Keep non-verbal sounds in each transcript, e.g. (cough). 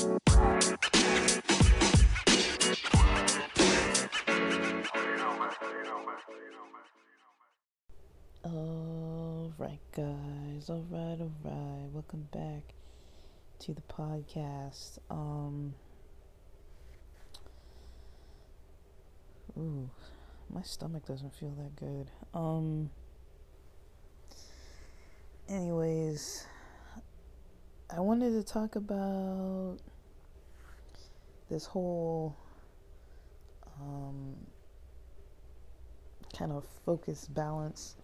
Alright, guys. Alright, alright. Welcome back to the podcast. Um, ooh, my stomach doesn't feel that good. Um, anyways, I wanted to talk about this whole um, kind of focus balance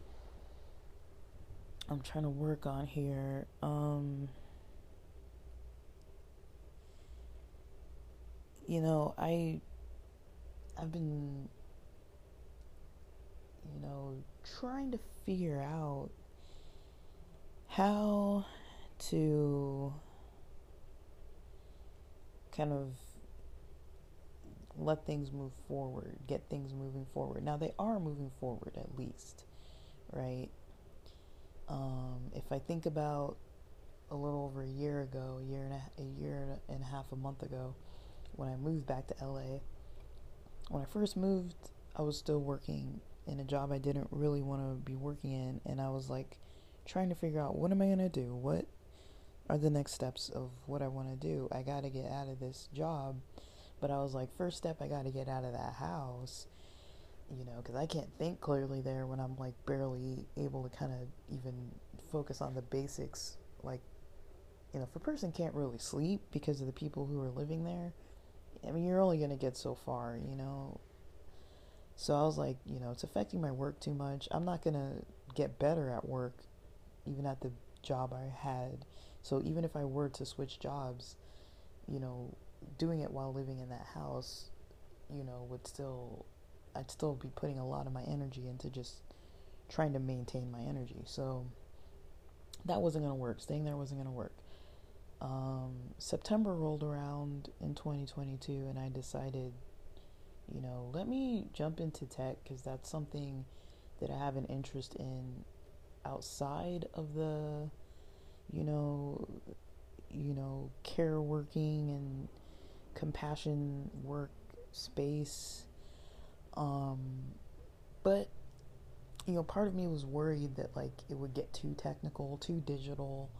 I'm trying to work on here. Um, you know, I I've been you know trying to figure out how to kind of let things move forward, get things moving forward. Now they are moving forward at least, right? Um, if I think about a little over a year ago, a year and a, a year and a half, a month ago, when I moved back to LA, when I first moved, I was still working in a job I didn't really want to be working in, and I was like trying to figure out what am I gonna do? What are the next steps of what I want to do? I got to get out of this job, but I was like, first step, I got to get out of that house you know, because I can't think clearly there when I'm like barely able to kind of even focus on the basics. Like, you know, if a person can't really sleep because of the people who are living there, I mean, you're only going to get so far, you know. So I was like, you know, it's affecting my work too much. I'm not going to get better at work, even at the job I had. So even if I were to switch jobs, you know, doing it while living in that house, you know, would still I'd still be putting a lot of my energy into just trying to maintain my energy. So that wasn't going to work. Staying there wasn't going to work. Um, September rolled around in 2022, and I decided, you know, let me jump into tech because that's something that I have an interest in outside of the, you know, you know, care working and compassion work space. Um, but you know, part of me was worried that like it would get too technical, too digital,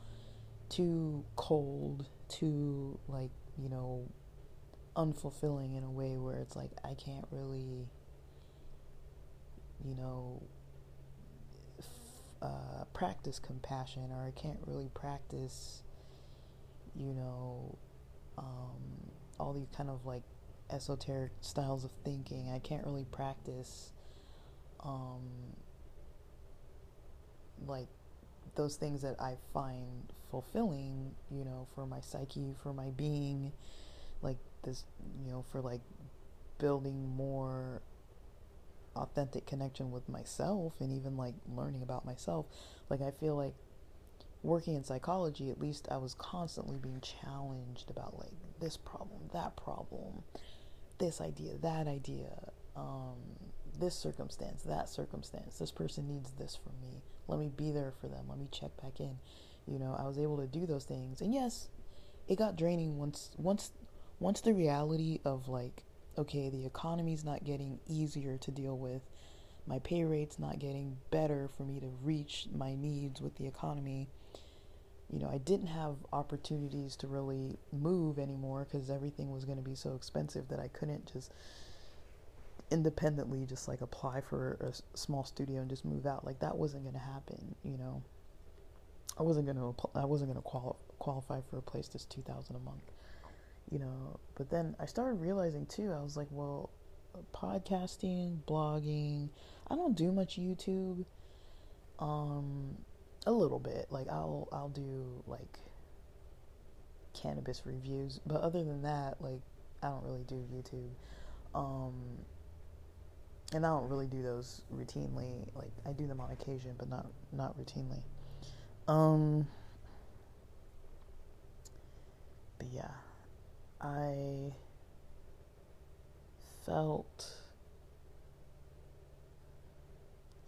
too cold, too like you know, unfulfilling in a way where it's like I can't really, you know, uh, practice compassion, or I can't really practice, you know, um, all these kind of like esoteric styles of thinking. I can't really practice um, like those things that I find fulfilling, you know, for my psyche, for my being, like this, you know, for like building more authentic connection with myself and even like learning about myself. Like I feel like working in psychology, at least I was constantly being challenged about like this problem, that problem, this idea, that idea, um, this circumstance, that circumstance. This person needs this from me. Let me be there for them. Let me check back in. You know, I was able to do those things, and yes, it got draining once once once the reality of like, okay, the economy's not getting easier to deal with. My pay rate's not getting better for me to reach my needs with the economy you know, I didn't have opportunities to really move anymore because everything was going to be so expensive that I couldn't just independently just like apply for a small studio and just move out. Like that wasn't going to happen, you know. I wasn't going to I wasn't going to quali- qualify for a place that's 2000 a month. You know, but then I started realizing too. I was like, well, podcasting, blogging, I don't do much YouTube. Um a little bit. Like I'll I'll do like cannabis reviews, but other than that, like I don't really do YouTube. Um and I don't really do those routinely. Like I do them on occasion, but not not routinely. Um but yeah, I felt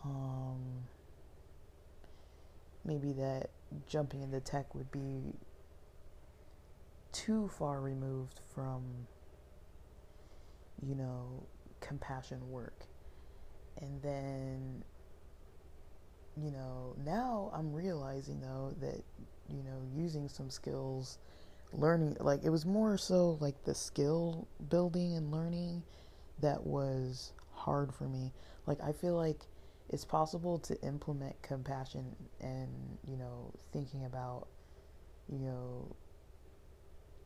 um maybe that jumping into tech would be too far removed from, you know, compassion work. And then, you know, now I'm realizing though that, you know, using some skills, learning, like it was more so like the skill building and learning that was hard for me. Like I feel like it's possible to implement compassion and, you know, thinking about, you know,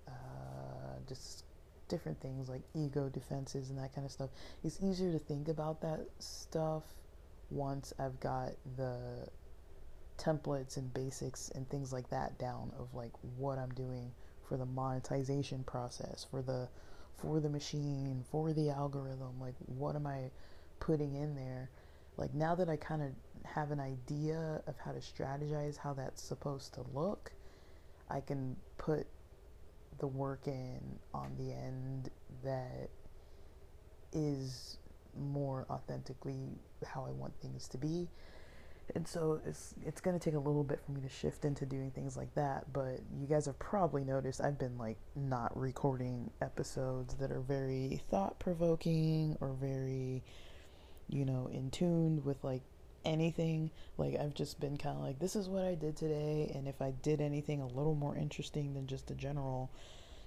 uh, just different things like ego defenses and that kind of stuff. It's easier to think about that stuff once I've got the templates and basics and things like that down of like what I'm doing for the monetization process, for the for the machine, for the algorithm, like what am I putting in there? Like now that I kind of have an idea of how to strategize how that's supposed to look, I can put the work in on the end that is more authentically how I want things to be. And so it's it's going to take a little bit for me to shift into doing things like that, but you guys have probably noticed I've been like not recording episodes that are very thought-provoking or very you know in tune with like anything. Like I've just been kind of like this is what I did today and if I did anything a little more interesting than just a general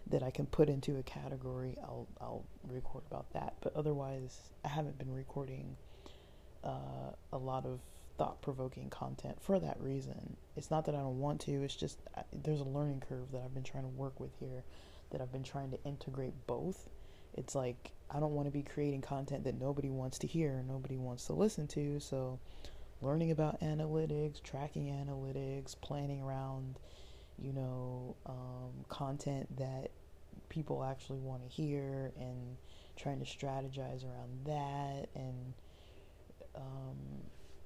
that I can put into a category, I'll I'll record about that. But otherwise, I haven't been recording uh, a lot of thought-provoking content for that reason. It's not that I don't want to. It's just I, there's a learning curve that I've been trying to work with here, that I've been trying to integrate both. It's like I don't want to be creating content that nobody wants to hear, nobody wants to listen to. So, learning about analytics, tracking analytics, planning around you know, um, content that people actually want to hear and trying to strategize around that and um,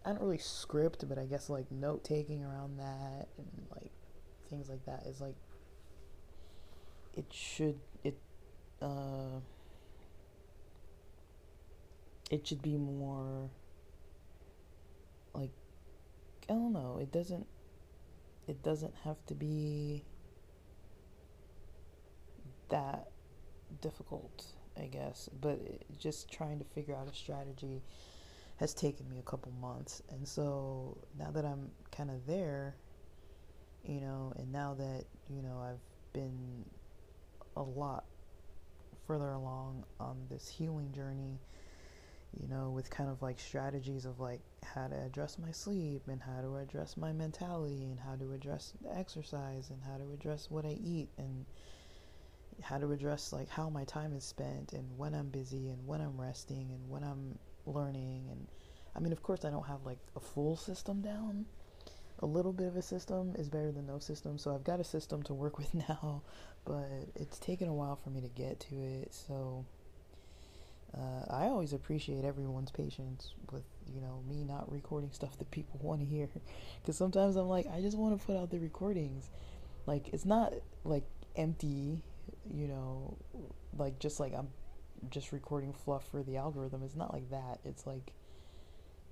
I don't really script, but I guess like note taking around that and like things like that is like it should it uh it should be more like I don't know, it doesn't it doesn't have to be that difficult, I guess. But it, just trying to figure out a strategy has taken me a couple months. And so now that I'm kind of there, you know, and now that, you know, I've been a lot further along on this healing journey you know, with kind of like strategies of like how to address my sleep and how to address my mentality and how to address the exercise and how to address what I eat and how to address like how my time is spent and when I'm busy and when I'm resting and when I'm learning and I mean of course I don't have like a full system down. A little bit of a system is better than no system, so I've got a system to work (laughs) with now, but it's taken a while for me to get to it. So uh, I always appreciate everyone's patience with you know me not recording stuff that people (laughs) want to hear, because sometimes I'm like I just want to put out the recordings, like it's not like empty, you know, like just like I'm just recording fluff for the algorithm. It's not like that. It's like,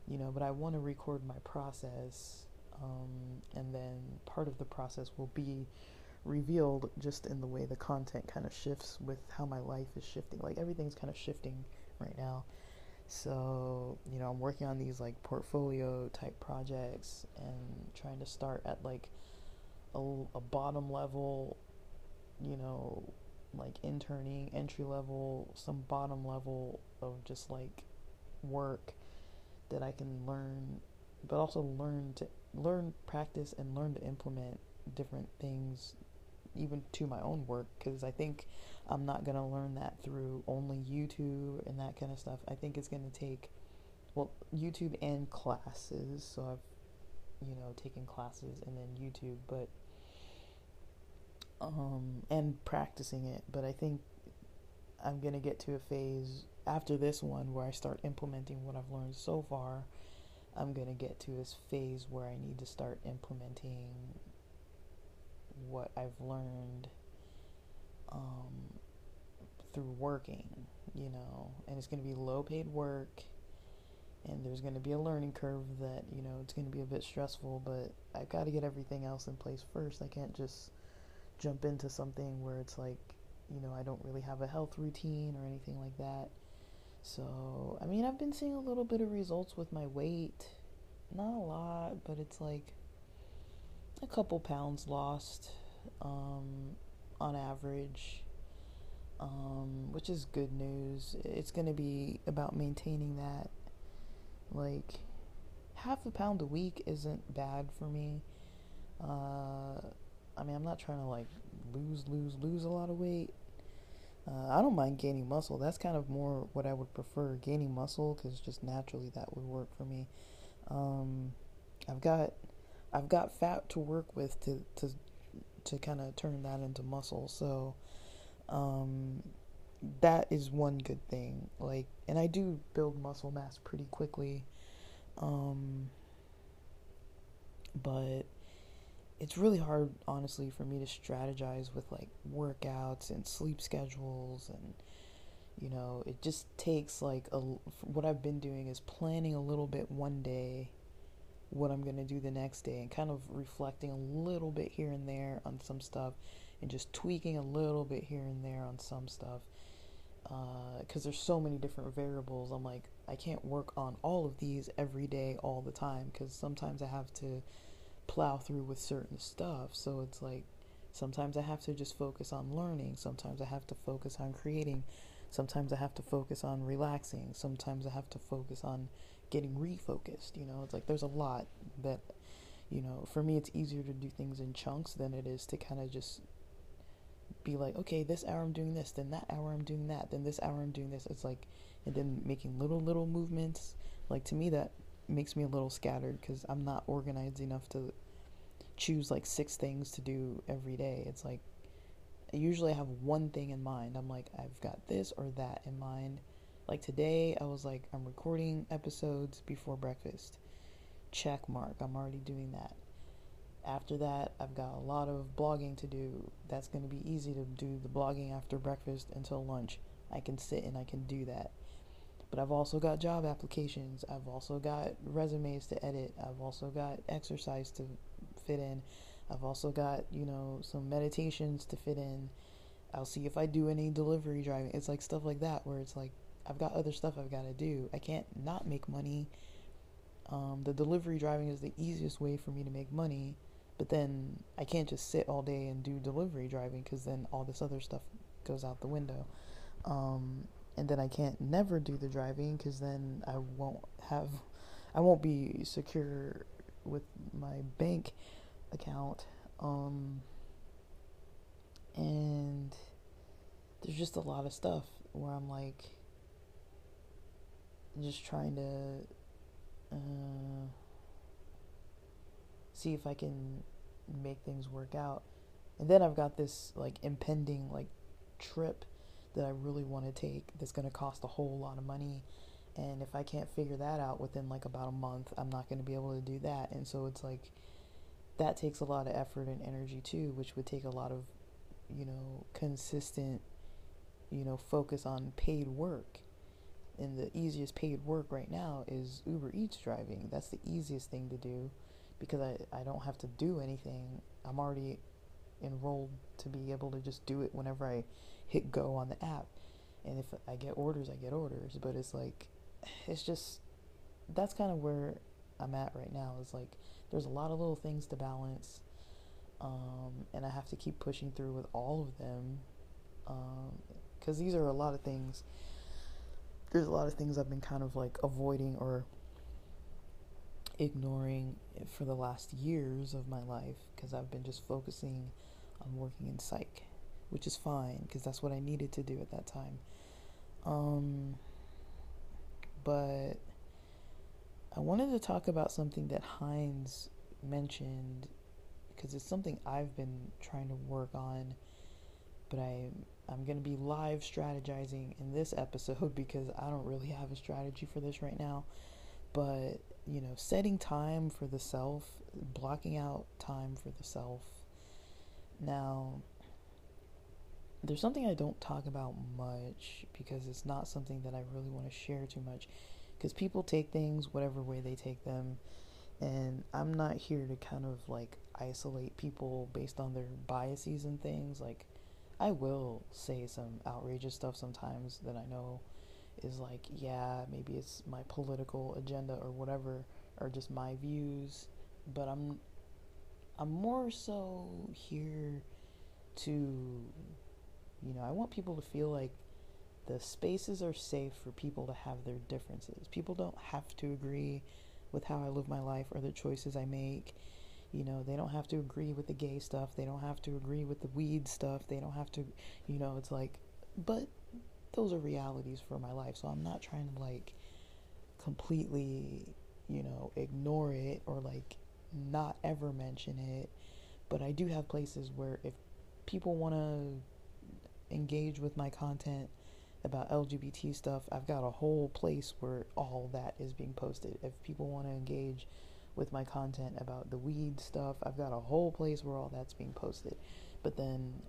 you know, but I want to record my process, um, and then part of the process will be revealed just in the way the content kind of shifts with how my life is shifting. Like everything's kind of shifting right now. So, you know, I'm working on these like portfolio type projects and trying to start at like a, a bottom level, you know, like interning, entry level, some bottom level of just like work that I can learn, but also learn to learn, practice, and learn to implement different things even to my own work because I think I'm not going to learn that through only YouTube and that kind of stuff. I think it's going to take, well, YouTube and classes. So I've, you know, taken classes and then YouTube, but, um, and practicing it. But I think I'm going to get to a phase after this one where I start implementing what I've learned so far. I'm going to get to this phase where I need to start implementing what I've learned um, through working, you know, and it's going to be low paid work and there's going to be a learning curve that, you know, it's going to be a bit stressful, but I've got to get everything else in place first. I can't just jump into something where it's like, you know, I don't really have a health routine or anything like that. So, I mean, I've been seeing a little bit of results with my weight. Not a lot, but it's like a couple pounds lost um, on average, um, which is good news. It's going to be about maintaining that. Like, half a pound a week isn't bad for me. Uh, I mean, I'm not trying to like lose, lose, lose a lot of weight. Uh, I don't mind gaining muscle. That's kind of more what I would prefer gaining muscle because just naturally that would work for me. Um, I've got I've got fat to work with to to to kind of turn that into muscle. So um, that is one good thing. Like, and I do build muscle mass pretty quickly. Um, but it's really hard, honestly, for me to strategize with like workouts and sleep schedules and you know it just takes like a what i've been doing is planning a little bit one day what i'm going to do the next day and kind of reflecting a little bit here and there on some stuff and just tweaking a little bit here and there on some stuff because uh, there's so many different variables. I'm like i can't work on all of these every day all the time because sometimes i have to plow through with certain stuff. So it's like sometimes I have to just focus on learning, sometimes I have to focus on creating, sometimes I have to focus on relaxing, sometimes I have to focus on getting refocused. You know, it's like there's a lot that, you know, for me, it's easier to do things in chunks than it is to kind of just be like, okay, this hour I'm doing this, then that hour I'm doing that, then this hour I'm doing this. It's like, and then making little, little movements. Like to me, that makes me a little scattered because I'm not organized enough to choose like six things to do every day. It's like I usually have one thing in mind. I'm like, I've got this or that in mind. Like today, I was like, I'm recording episodes before breakfast. Check mark. I'm already doing that. After that, I've got a lot of blogging to do. That's going to be easy to do the blogging after breakfast until lunch. I can sit and I can do that. But I've also got job applications. I've also got resumes to edit. I've also got exercise to fit in. I've also got, you know, some meditations to fit in. I'll see if I do any delivery driving. It's like stuff like that where it's like I've got other stuff I've got to do. I can't not make money. Um, the delivery driving is the easiest way for me to make money, but then I can't just sit all day and do delivery driving because then all this other stuff goes out the window. Um, and then I can't never do the driving because then I won't have, I won't be secure with my bank account. Um, and there's just a lot of stuff where I'm like, just trying to uh, see if I can make things work out. And then I've got this like impending like trip that I really want to take that's going to cost a whole lot of money. And if I can't figure that out within like about a month, I'm not going to be able to do that. And so it's like that takes a lot of effort and energy too, which would take a lot of, you know, consistent, you know, focus on paid work. And the easiest paid work right now is Uber Eats driving. That's the easiest thing to do because I, I don't have to do anything. I'm already enrolled to be able to just do it whenever I hit go on the app. And if I get orders, I get orders. But it's like, it's just, that's kind of where I'm at right now. Is like, there's a lot of little things to balance. Um, and I have to keep pushing through with all of them. Because um, these are a lot of things. There's a lot of things I've been kind of like avoiding or ignoring for the last years of my life because I've been just focusing on working in psych which is fine because that's what I needed to do at that time. Um, but I wanted to talk about something that Heinz mentioned because it's something I've been trying to work on, but I I'm going to be live strategizing in this episode (laughs) because I don't really have a strategy for this right now. But, you know, setting time for the self, blocking out time for the self. Now, there's something I don't talk about much because it's not something that I really want to share too much. Because people take things whatever way they take them, and I'm not here to kind of like isolate people based on their biases and things. Like, I will say some outrageous stuff sometimes that I know is like, yeah, maybe it's my political agenda or whatever, or just my views, but I'm I'm more so here to you know, I want people to feel like the spaces are safe for people to have their differences. People don't have to agree with how I live my life or the choices I make. You know, they don't have to agree with the gay stuff. They don't have to agree with the weed stuff. They don't have to, you know, it's like, but those are realities for my life. So I'm not trying to like completely, you know, ignore it or like not ever mention it. But I do have places where if people want to engage with my content about LGBT stuff, I've got a whole place where all that is being posted. If people want to engage with my content about the weed stuff, I've got a whole place where all that's being posted. But then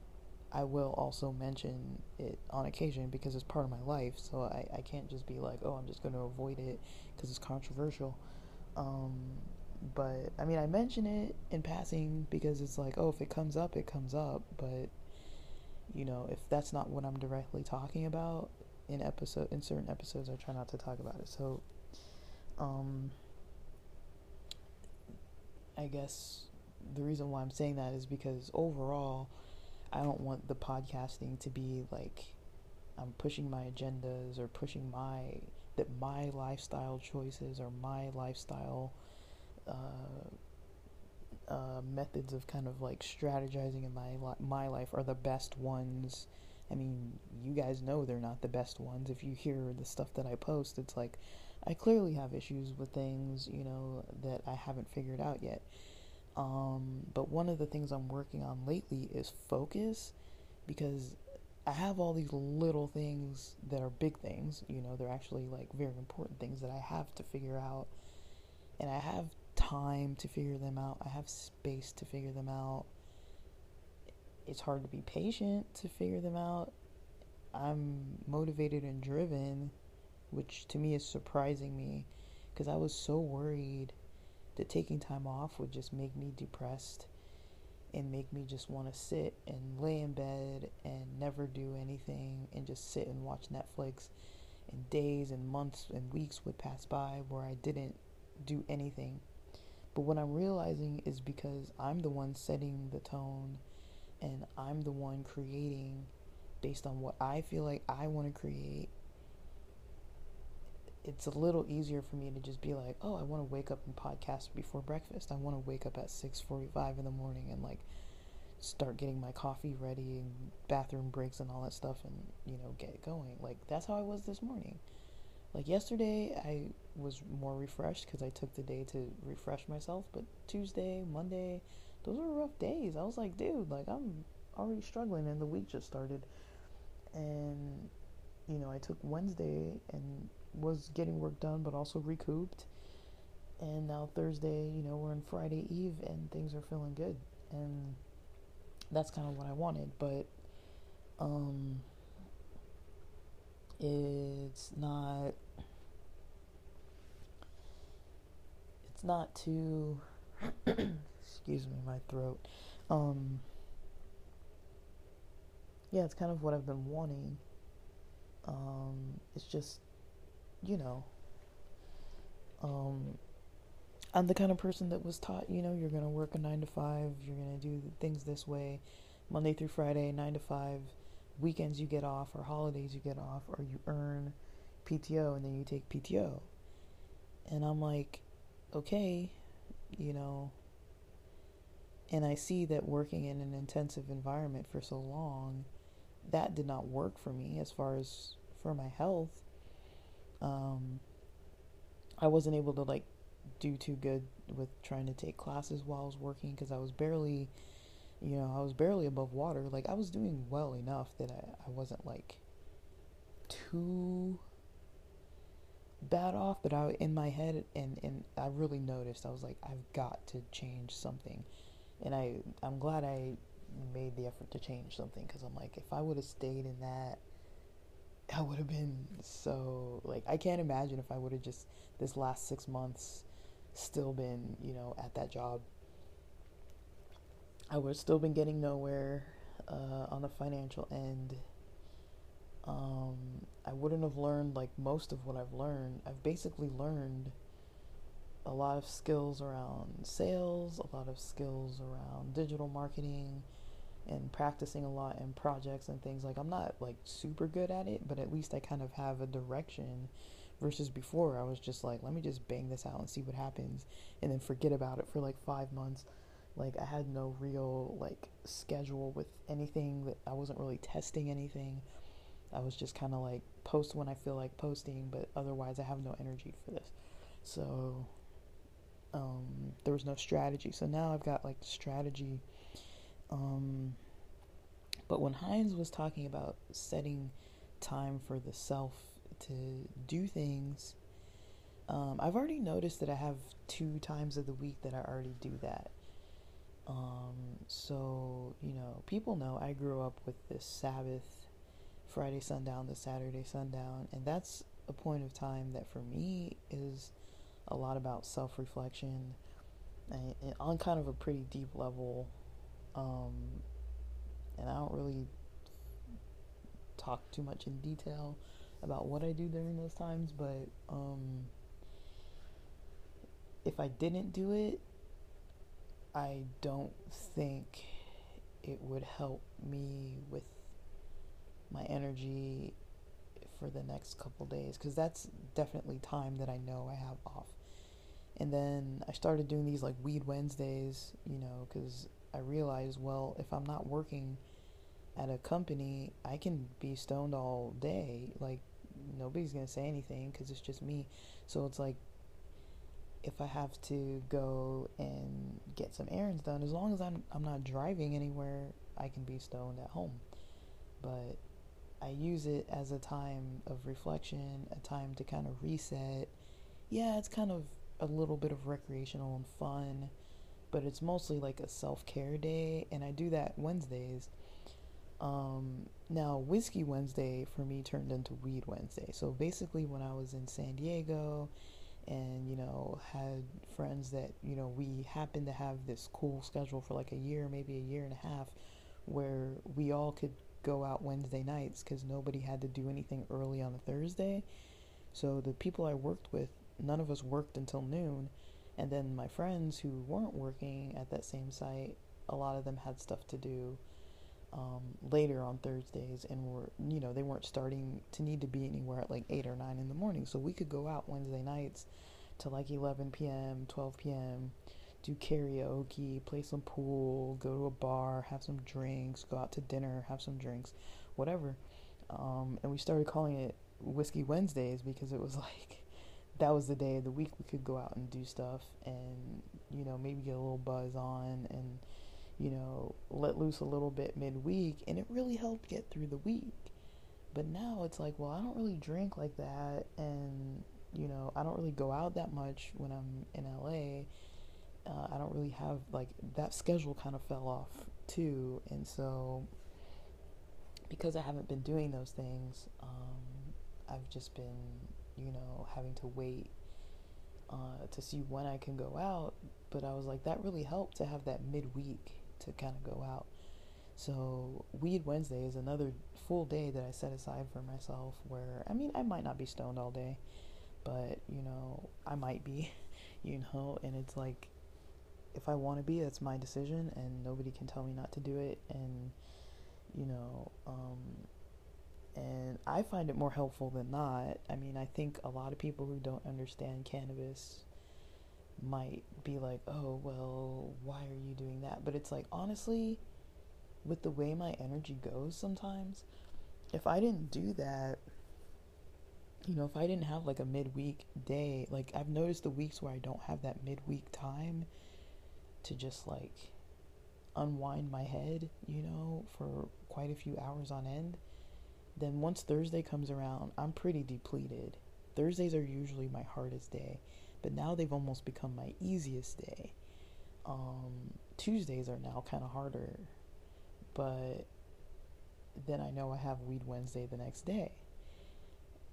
I will also mention it on occasion because it's part of my life. So I, I can't just be like, oh, I'm just going to avoid it because it's controversial. Um, but I mean, I mention it in passing because it's like, oh, if it comes up, it comes up. But you know, if that's not what I'm directly talking about in episode in certain episodes, I try not to talk about it. So, um, I guess the reason why I'm saying that is because overall, I don't want the podcasting to be like I'm pushing my agendas or pushing my that my lifestyle choices or my lifestyle uh, uh, methods of kind of like strategizing in my li- my life are the best ones. I mean, you guys know they're not the best ones. If you hear the stuff that I post, it's like I clearly have issues with things, you know, that I haven't figured out yet. Um, but one of the things I'm working on lately is focus because I have all these little things that are big things, you know, they're actually like very important things that I have to figure out. And I have time to figure them out, I have space to figure them out. It's hard to be patient to figure them out. I'm motivated and driven, which to me is surprising me because I was so worried that taking time off would just make me depressed and make me just want to sit and lay in bed and never do anything and just sit and watch Netflix. And days and months and weeks would pass by where I didn't do anything. But what I'm realizing is because I'm the one setting the tone and I'm the one creating based on what I feel like I want to create it's a little easier for me to just be like, oh, I want to wake up and podcast before breakfast. I want to wake up at 6:45 in the morning and like start getting my coffee ready and bathroom breaks and all that stuff and you know get going. Like that's how I was this morning. Like yesterday, I was more refreshed because I took the day to refresh myself. But Tuesday, Monday, those were rough days. I was like, dude, like I'm already struggling, and the week just started. And you know, I took Wednesday and was getting work done, but also recouped. And now Thursday, you know, we're in Friday Eve and things are feeling good. And that's kind of what I wanted, but um it's not not too (clears throat) excuse me, my throat. Um yeah, it's kind of what I've been wanting. Um it's just you know, um, I'm the kind of person that was taught, you know, you're going to work a nine to five, you're going to do things this way, Monday through Friday, nine to five. Weekends you get off, or holidays you get off, or you earn PTO and then you take PTO. And I'm like, okay, you know, and I see that working in an intensive environment for so long, that did not work for me as far as for my health um, I wasn't able to like do too good with trying to take classes while I was working because I was barely, you know, I was barely above water. Like I was doing well enough that I, I wasn't like too bad off, but I in my head and and I really noticed I was like I've got to change something, and I I'm glad I made the effort to change something because I'm like if I would have stayed in that I would have been so like I can't imagine if I would have just this last six months still been you know at that job. I would have still been getting nowhere uh, on the financial end. Um, I wouldn't have learned like most of what I've learned. I've basically learned a lot of skills around sales, a lot of skills around digital marketing, and practicing a lot in projects and things. Like, I'm not like super good at it, but at least I kind of have a direction. Versus before, I was just like, let me just bang this out and see what happens, and then forget about it for like five months. Like, I had no real like schedule with anything that I wasn't really testing anything. I was just kind of like post when I feel like posting, but otherwise, I have no energy for this. So, um, there was no strategy. So now I've got like strategy. Um, but when Hines was talking about setting time for the self to do things, um, I've already noticed that I have two times of the week that I already do that. Um, so, you know, people know I grew up with this Sabbath, Friday sundown to Saturday sundown, and that's a point of time that for me is a lot about self reflection on kind of a pretty deep level. Um, and I don't really talk too much in detail about what I do during those times, but um, if I didn't do it, I don't think it would help me with my energy for the next couple days because that's definitely time that I know I have off. And then I started doing these like Weed Wednesdays, you know, because I realized, well, if I'm not working at a company, I can be stoned all day. Like, nobody's going to say anything because it's just me. So it's like, if I have to go and get some errands done, as long as I'm, I'm not driving anywhere, I can be stoned at home. But I use it as a time of reflection, a time to kind of reset. Yeah, it's kind of a little bit of recreational and fun, but it's mostly like a self care day, and I do that Wednesdays. Um, now, Whiskey Wednesday for me turned into Weed Wednesday. So basically, when I was in San Diego and, you know, had friends that, you know, we happened to have this cool schedule for like a year, maybe a year and a half, where we all could go out Wednesday nights because nobody had to do anything early on a Thursday. So the people I worked with none of us worked until noon. And then my friends who weren't working at that same site, a lot of them had stuff to do um, later on Thursdays and were, you know, they weren't starting to need to be anywhere at like 8 or 9 in the morning. So we could go out Wednesday nights to like 11 p.m., 12 p.m., do karaoke, play some pool, go to a bar, have some drinks, go out to dinner, have some drinks, whatever. Um, and we started calling it Whiskey Wednesdays because it was (laughs) like that was the day of the week we could go out and do stuff and you know maybe get a little buzz on and you know let loose a little bit midweek. And it really helped get through the week. But now it's like well i don't really drink like that. And you know i don't really go out that much when i'm in la uh, i don't really have like that schedule kind of fell off too and so because i haven't been doing those things um, i've just been you know, having to wait uh, to see when I can go out. But I was like, that really helped to have that midweek to kind of go out. So, Weed Wednesday is another full day that I set aside for myself where, I mean, I might not be stoned all day, but, you know, I might be, (laughs) you know, and it's like, if I want to be, that's my decision, and nobody can tell me not to do it. And, you know, um, and I find it more helpful than not. I mean, I think a lot of people who don't understand cannabis might be like, oh, well, why are you doing that? But it's like, honestly, with the way my energy goes sometimes, if I didn't do that, you know, if I didn't have like a midweek day, like I've noticed the weeks where I don't have that midweek time to just like unwind my head, you know, for quite a few hours on end then once Thursday comes around, I'm pretty depleted. Thursdays are usually my hardest day, but now they've almost become my easiest day. Um, Tuesdays are now kind of harder, but then I know I have Weed Wednesday the next day.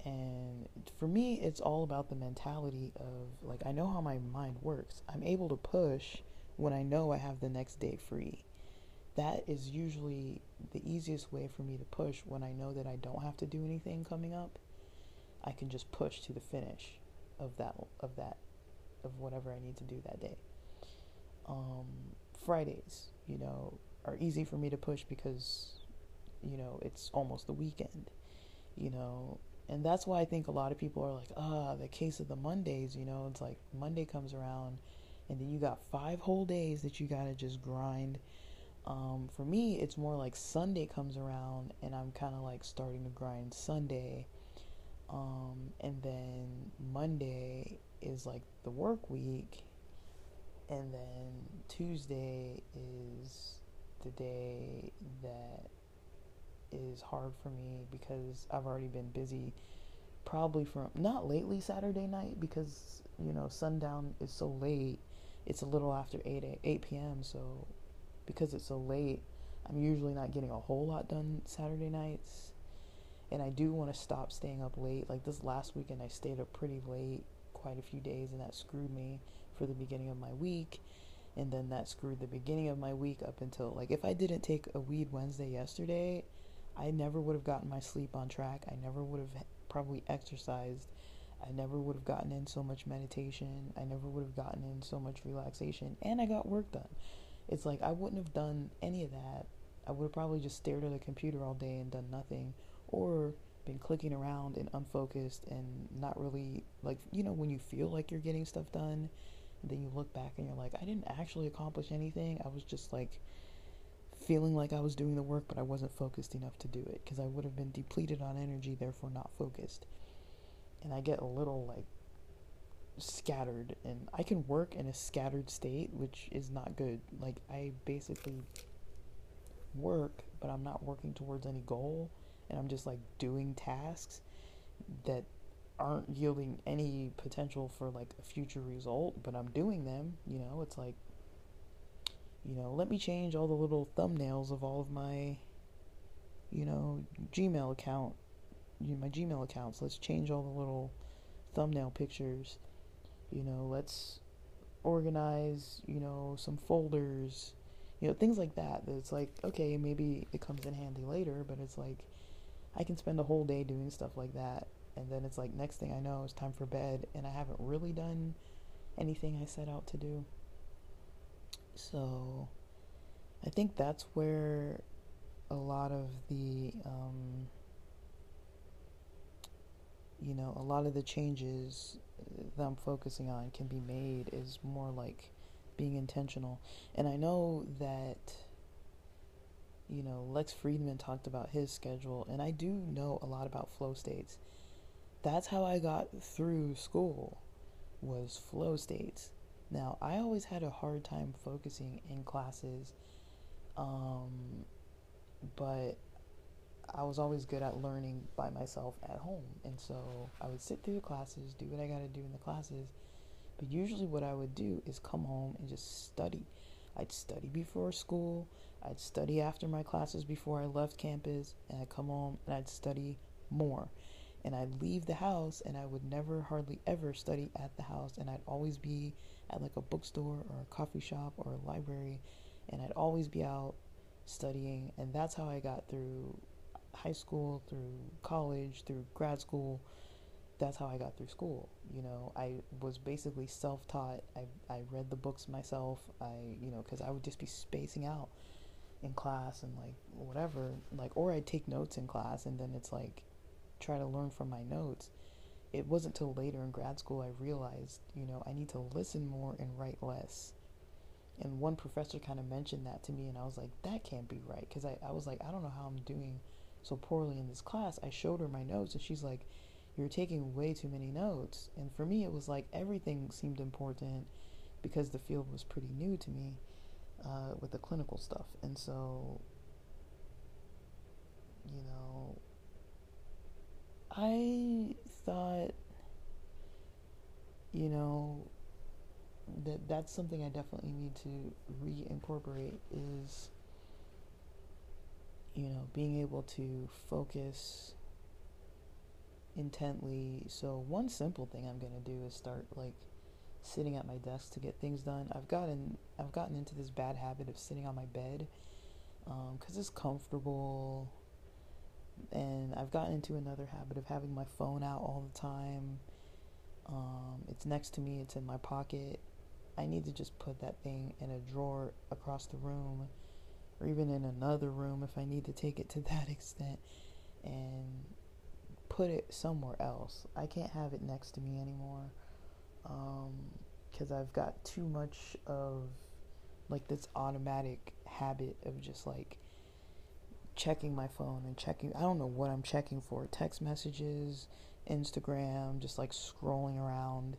And for me, it's all about the mentality of like, I know how my mind works. I'm able to push when I know I have the next day free. that is usually the easiest way for me to push when I know that I don't have to do anything coming up. I can just push to the finish of that of that of whatever I need to do that day. Um, Fridays, you know, are easy for me to push because you know it's almost the weekend, you know, and that's why I think a lot of people are like, ah, the case of the Mondays, you know, it's like Monday comes around, and then you got five whole days that you gotta just grind um, for me, it's more like Sunday comes around and I'm kind of like starting to grind Sunday. Um, and then Monday is like the work week. And then Tuesday is the day that is hard for me because I've already been busy probably from not lately Saturday night because you know sundown is so late it's a little after 8 8 p.m. so because it's so late, I'm usually not getting a whole lot done Saturday nights. And I do want to stop staying up late. Like this last weekend, I stayed up pretty late, quite a few days, and that screwed me for the beginning of my week. And then that screwed the beginning of my week up until, like, if I didn't take a weed Wednesday yesterday, I never would have gotten my sleep on track. I never would have probably exercised. I never would have gotten in so much meditation. I never would have gotten in so much relaxation. And I got work done it's like I wouldn't have done any of that. I would have probably just stared at a computer all day and done nothing, or been clicking around and unfocused and not really like you know when you feel like you're getting stuff done, and then you look back and you're like I didn't actually accomplish anything. I was just like feeling like I was doing the work, but I wasn't focused enough to do it because I would have been depleted on energy, therefore not focused. And I get a little like scattered and I can work in a scattered state, which is not good. Like I basically work, but I'm not working towards any goal and I'm just like doing tasks that aren't yielding any potential for like a future result, but I'm doing them, you know, it's like you know, let me change all the little thumbnails of all of my you know, Gmail account, my Gmail accounts. Let's change all the little thumbnail pictures you know, let's organize, you know, some folders, you know, things like that. It's like, okay, maybe it comes in handy later, but it's like I can spend a whole day doing stuff like that. And then it's like, next thing I know, it's time for bed, and I haven't really done anything I set out to do. So I think that's where a lot of the, um, you know, a lot of the changes that I'm focusing on can be made is more like being intentional. And I know that you know, Lex Fridman talked about his schedule, and I do know a lot about flow states. That's how I got through school was flow states. Now, I always had a hard time focusing in classes, um, but I was always good at learning by myself at home. And so I would sit through the classes, do what I got to do in the classes. But usually, what I would do is come home and just study. I'd study before school, I'd study after my classes before I left campus, and I'd come home and I'd study more. And I'd leave the house and I would never, hardly ever study at the house. And I'd always be at like a bookstore or a coffee shop or a library. And I'd always be out studying. And that's how I got through high school, through college, through grad school. That's how I got through school. You know, I was basically self taught. I, I read the books myself. I, you know, because I would just be spacing out in class and like whatever. Like, or I'd take notes in class and then it's like try to learn from my notes. It wasn't till later in grad school I realized, you know, I need to listen more and write less. And one professor kind of mentioned that to me, and I was like, that can't be right. Because I, I was like, I don't know how I'm doing so poorly in this class, I showed her my notes and she's like, You're taking way too many notes. And for me, it was like everything seemed important because the field was pretty new to me uh, with the clinical stuff. And so, you know, I thought, you know, that that's something I definitely need to reincorporate is you know, being able to focus intently. So one simple thing I'm going to do is start like sitting at my desk to get things done. I've gotten I've gotten into this bad habit of sitting on my bed because um, it's comfortable. And I've gotten into another habit of having my phone out all the time. Um, it's next to me, it's in my pocket. I need to just put that thing in a drawer across the room or even in another room if I need to take it to (laughs) that extent and put it somewhere else. I can't have it next to me anymore because um, I've got too much of like this automatic habit of just like checking my phone and checking I don't know what I'm checking for text messages Instagram just like scrolling around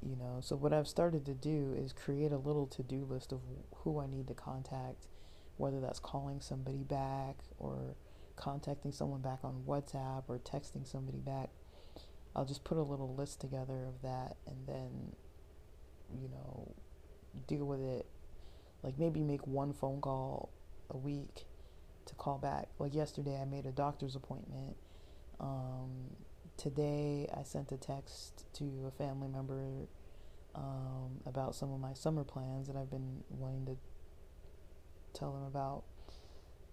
you know so what I've started to do is create a little to-do list of who I need to contact whether that's calling somebody back or contacting someone back on WhatsApp or texting somebody back I'll just put a little list together of that and then you know deal with it like maybe make one phone call a week to call back. Like yesterday, I made a doctor's appointment. Um, today, I sent a text to a family member um, about some of my summer plans that I've been wanting to tell them about.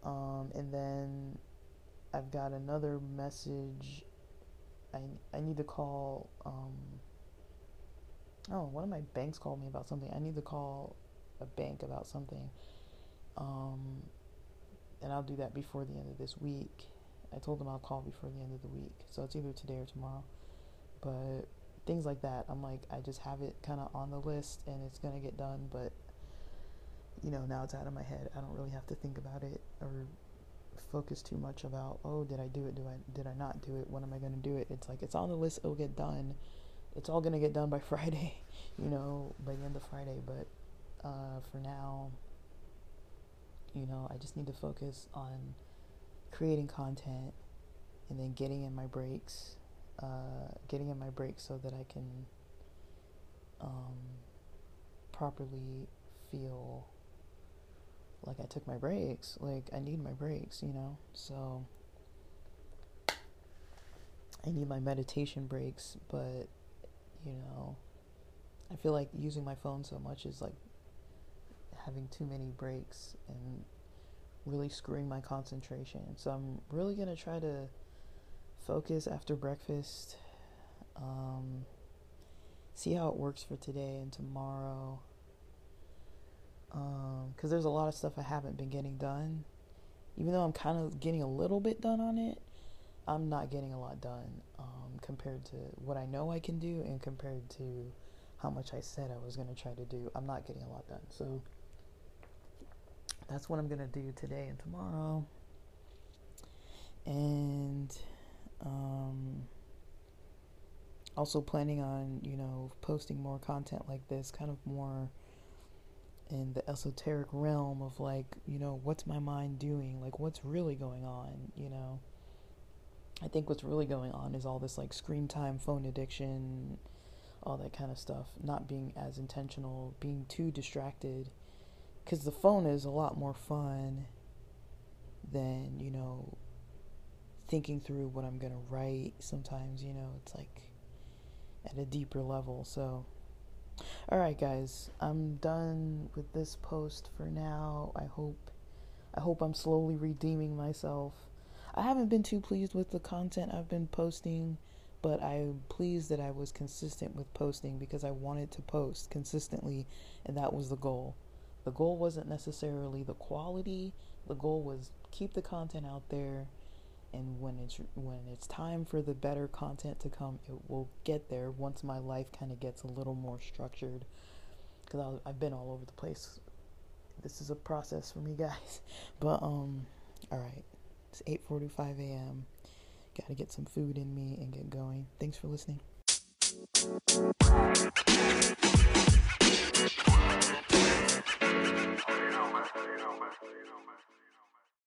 Um, and then I've got another message. I, I need to call. Um, oh, one of my banks called me about something. I need to call a bank about something. Um, and I'll do that before the end of this week. I told them I'll call before the end of the week. So it's either today or tomorrow. But things like that, I'm like, I just have it kind of on the list and it's going to get done. But, you know, now it's out of my head. I don't really have to think about it or focus too much about, oh, did I do it? Do I, did I not do it? When am I going to do it? It's like, it's on the list. It'll get done. It's all going to get done by (laughs) Friday, you know, by the end of Friday. But uh, for now, you know, I just need to focus on creating content and then getting in my breaks, uh, getting in my breaks so that I can um, properly feel like I took my breaks. Like I need my breaks, you know. So I need my meditation breaks, but you know, I feel like using my phone so much is like having too many breaks and really screwing my concentration. So I'm really going to try to focus after breakfast. Um, see how it works for today and tomorrow. Because um, there's a lot of stuff I haven't been getting done. Even though I'm kind of getting a little bit done on it, I'm not getting a lot done um, compared to what I know I can do and compared to how much I said I was going to try to do. I'm not getting a lot done. So that's what I'm going to do today and tomorrow. And um, also planning on, you know, posting more content like this, kind of more in the esoteric realm of like, you know, what's my mind doing? Like, what's really going on, you know? I think what's really going on is all this like screen time, phone addiction, all that kind of stuff, not being as intentional, being too distracted because the phone is a lot more fun than you know thinking through what I'm gonna write. Sometimes you know it's like at a deeper level. So, all right, guys, I'm done with this post for now. I hope I hope I'm slowly redeeming myself. I haven't been too pleased with the content I've been posting, but I'm pleased that I was consistent with posting because I wanted to post consistently, and that was the goal. The goal wasn't necessarily the quality. The goal was keep the content out there and when it's when it's time for the better content to come it will get there once my life kind of gets a little more structured. Because i've been all over the place. This is a process for me (laughs) guys. But um all right it's 8.45 a.m gotta get some food in me and get going. Thanks for listening.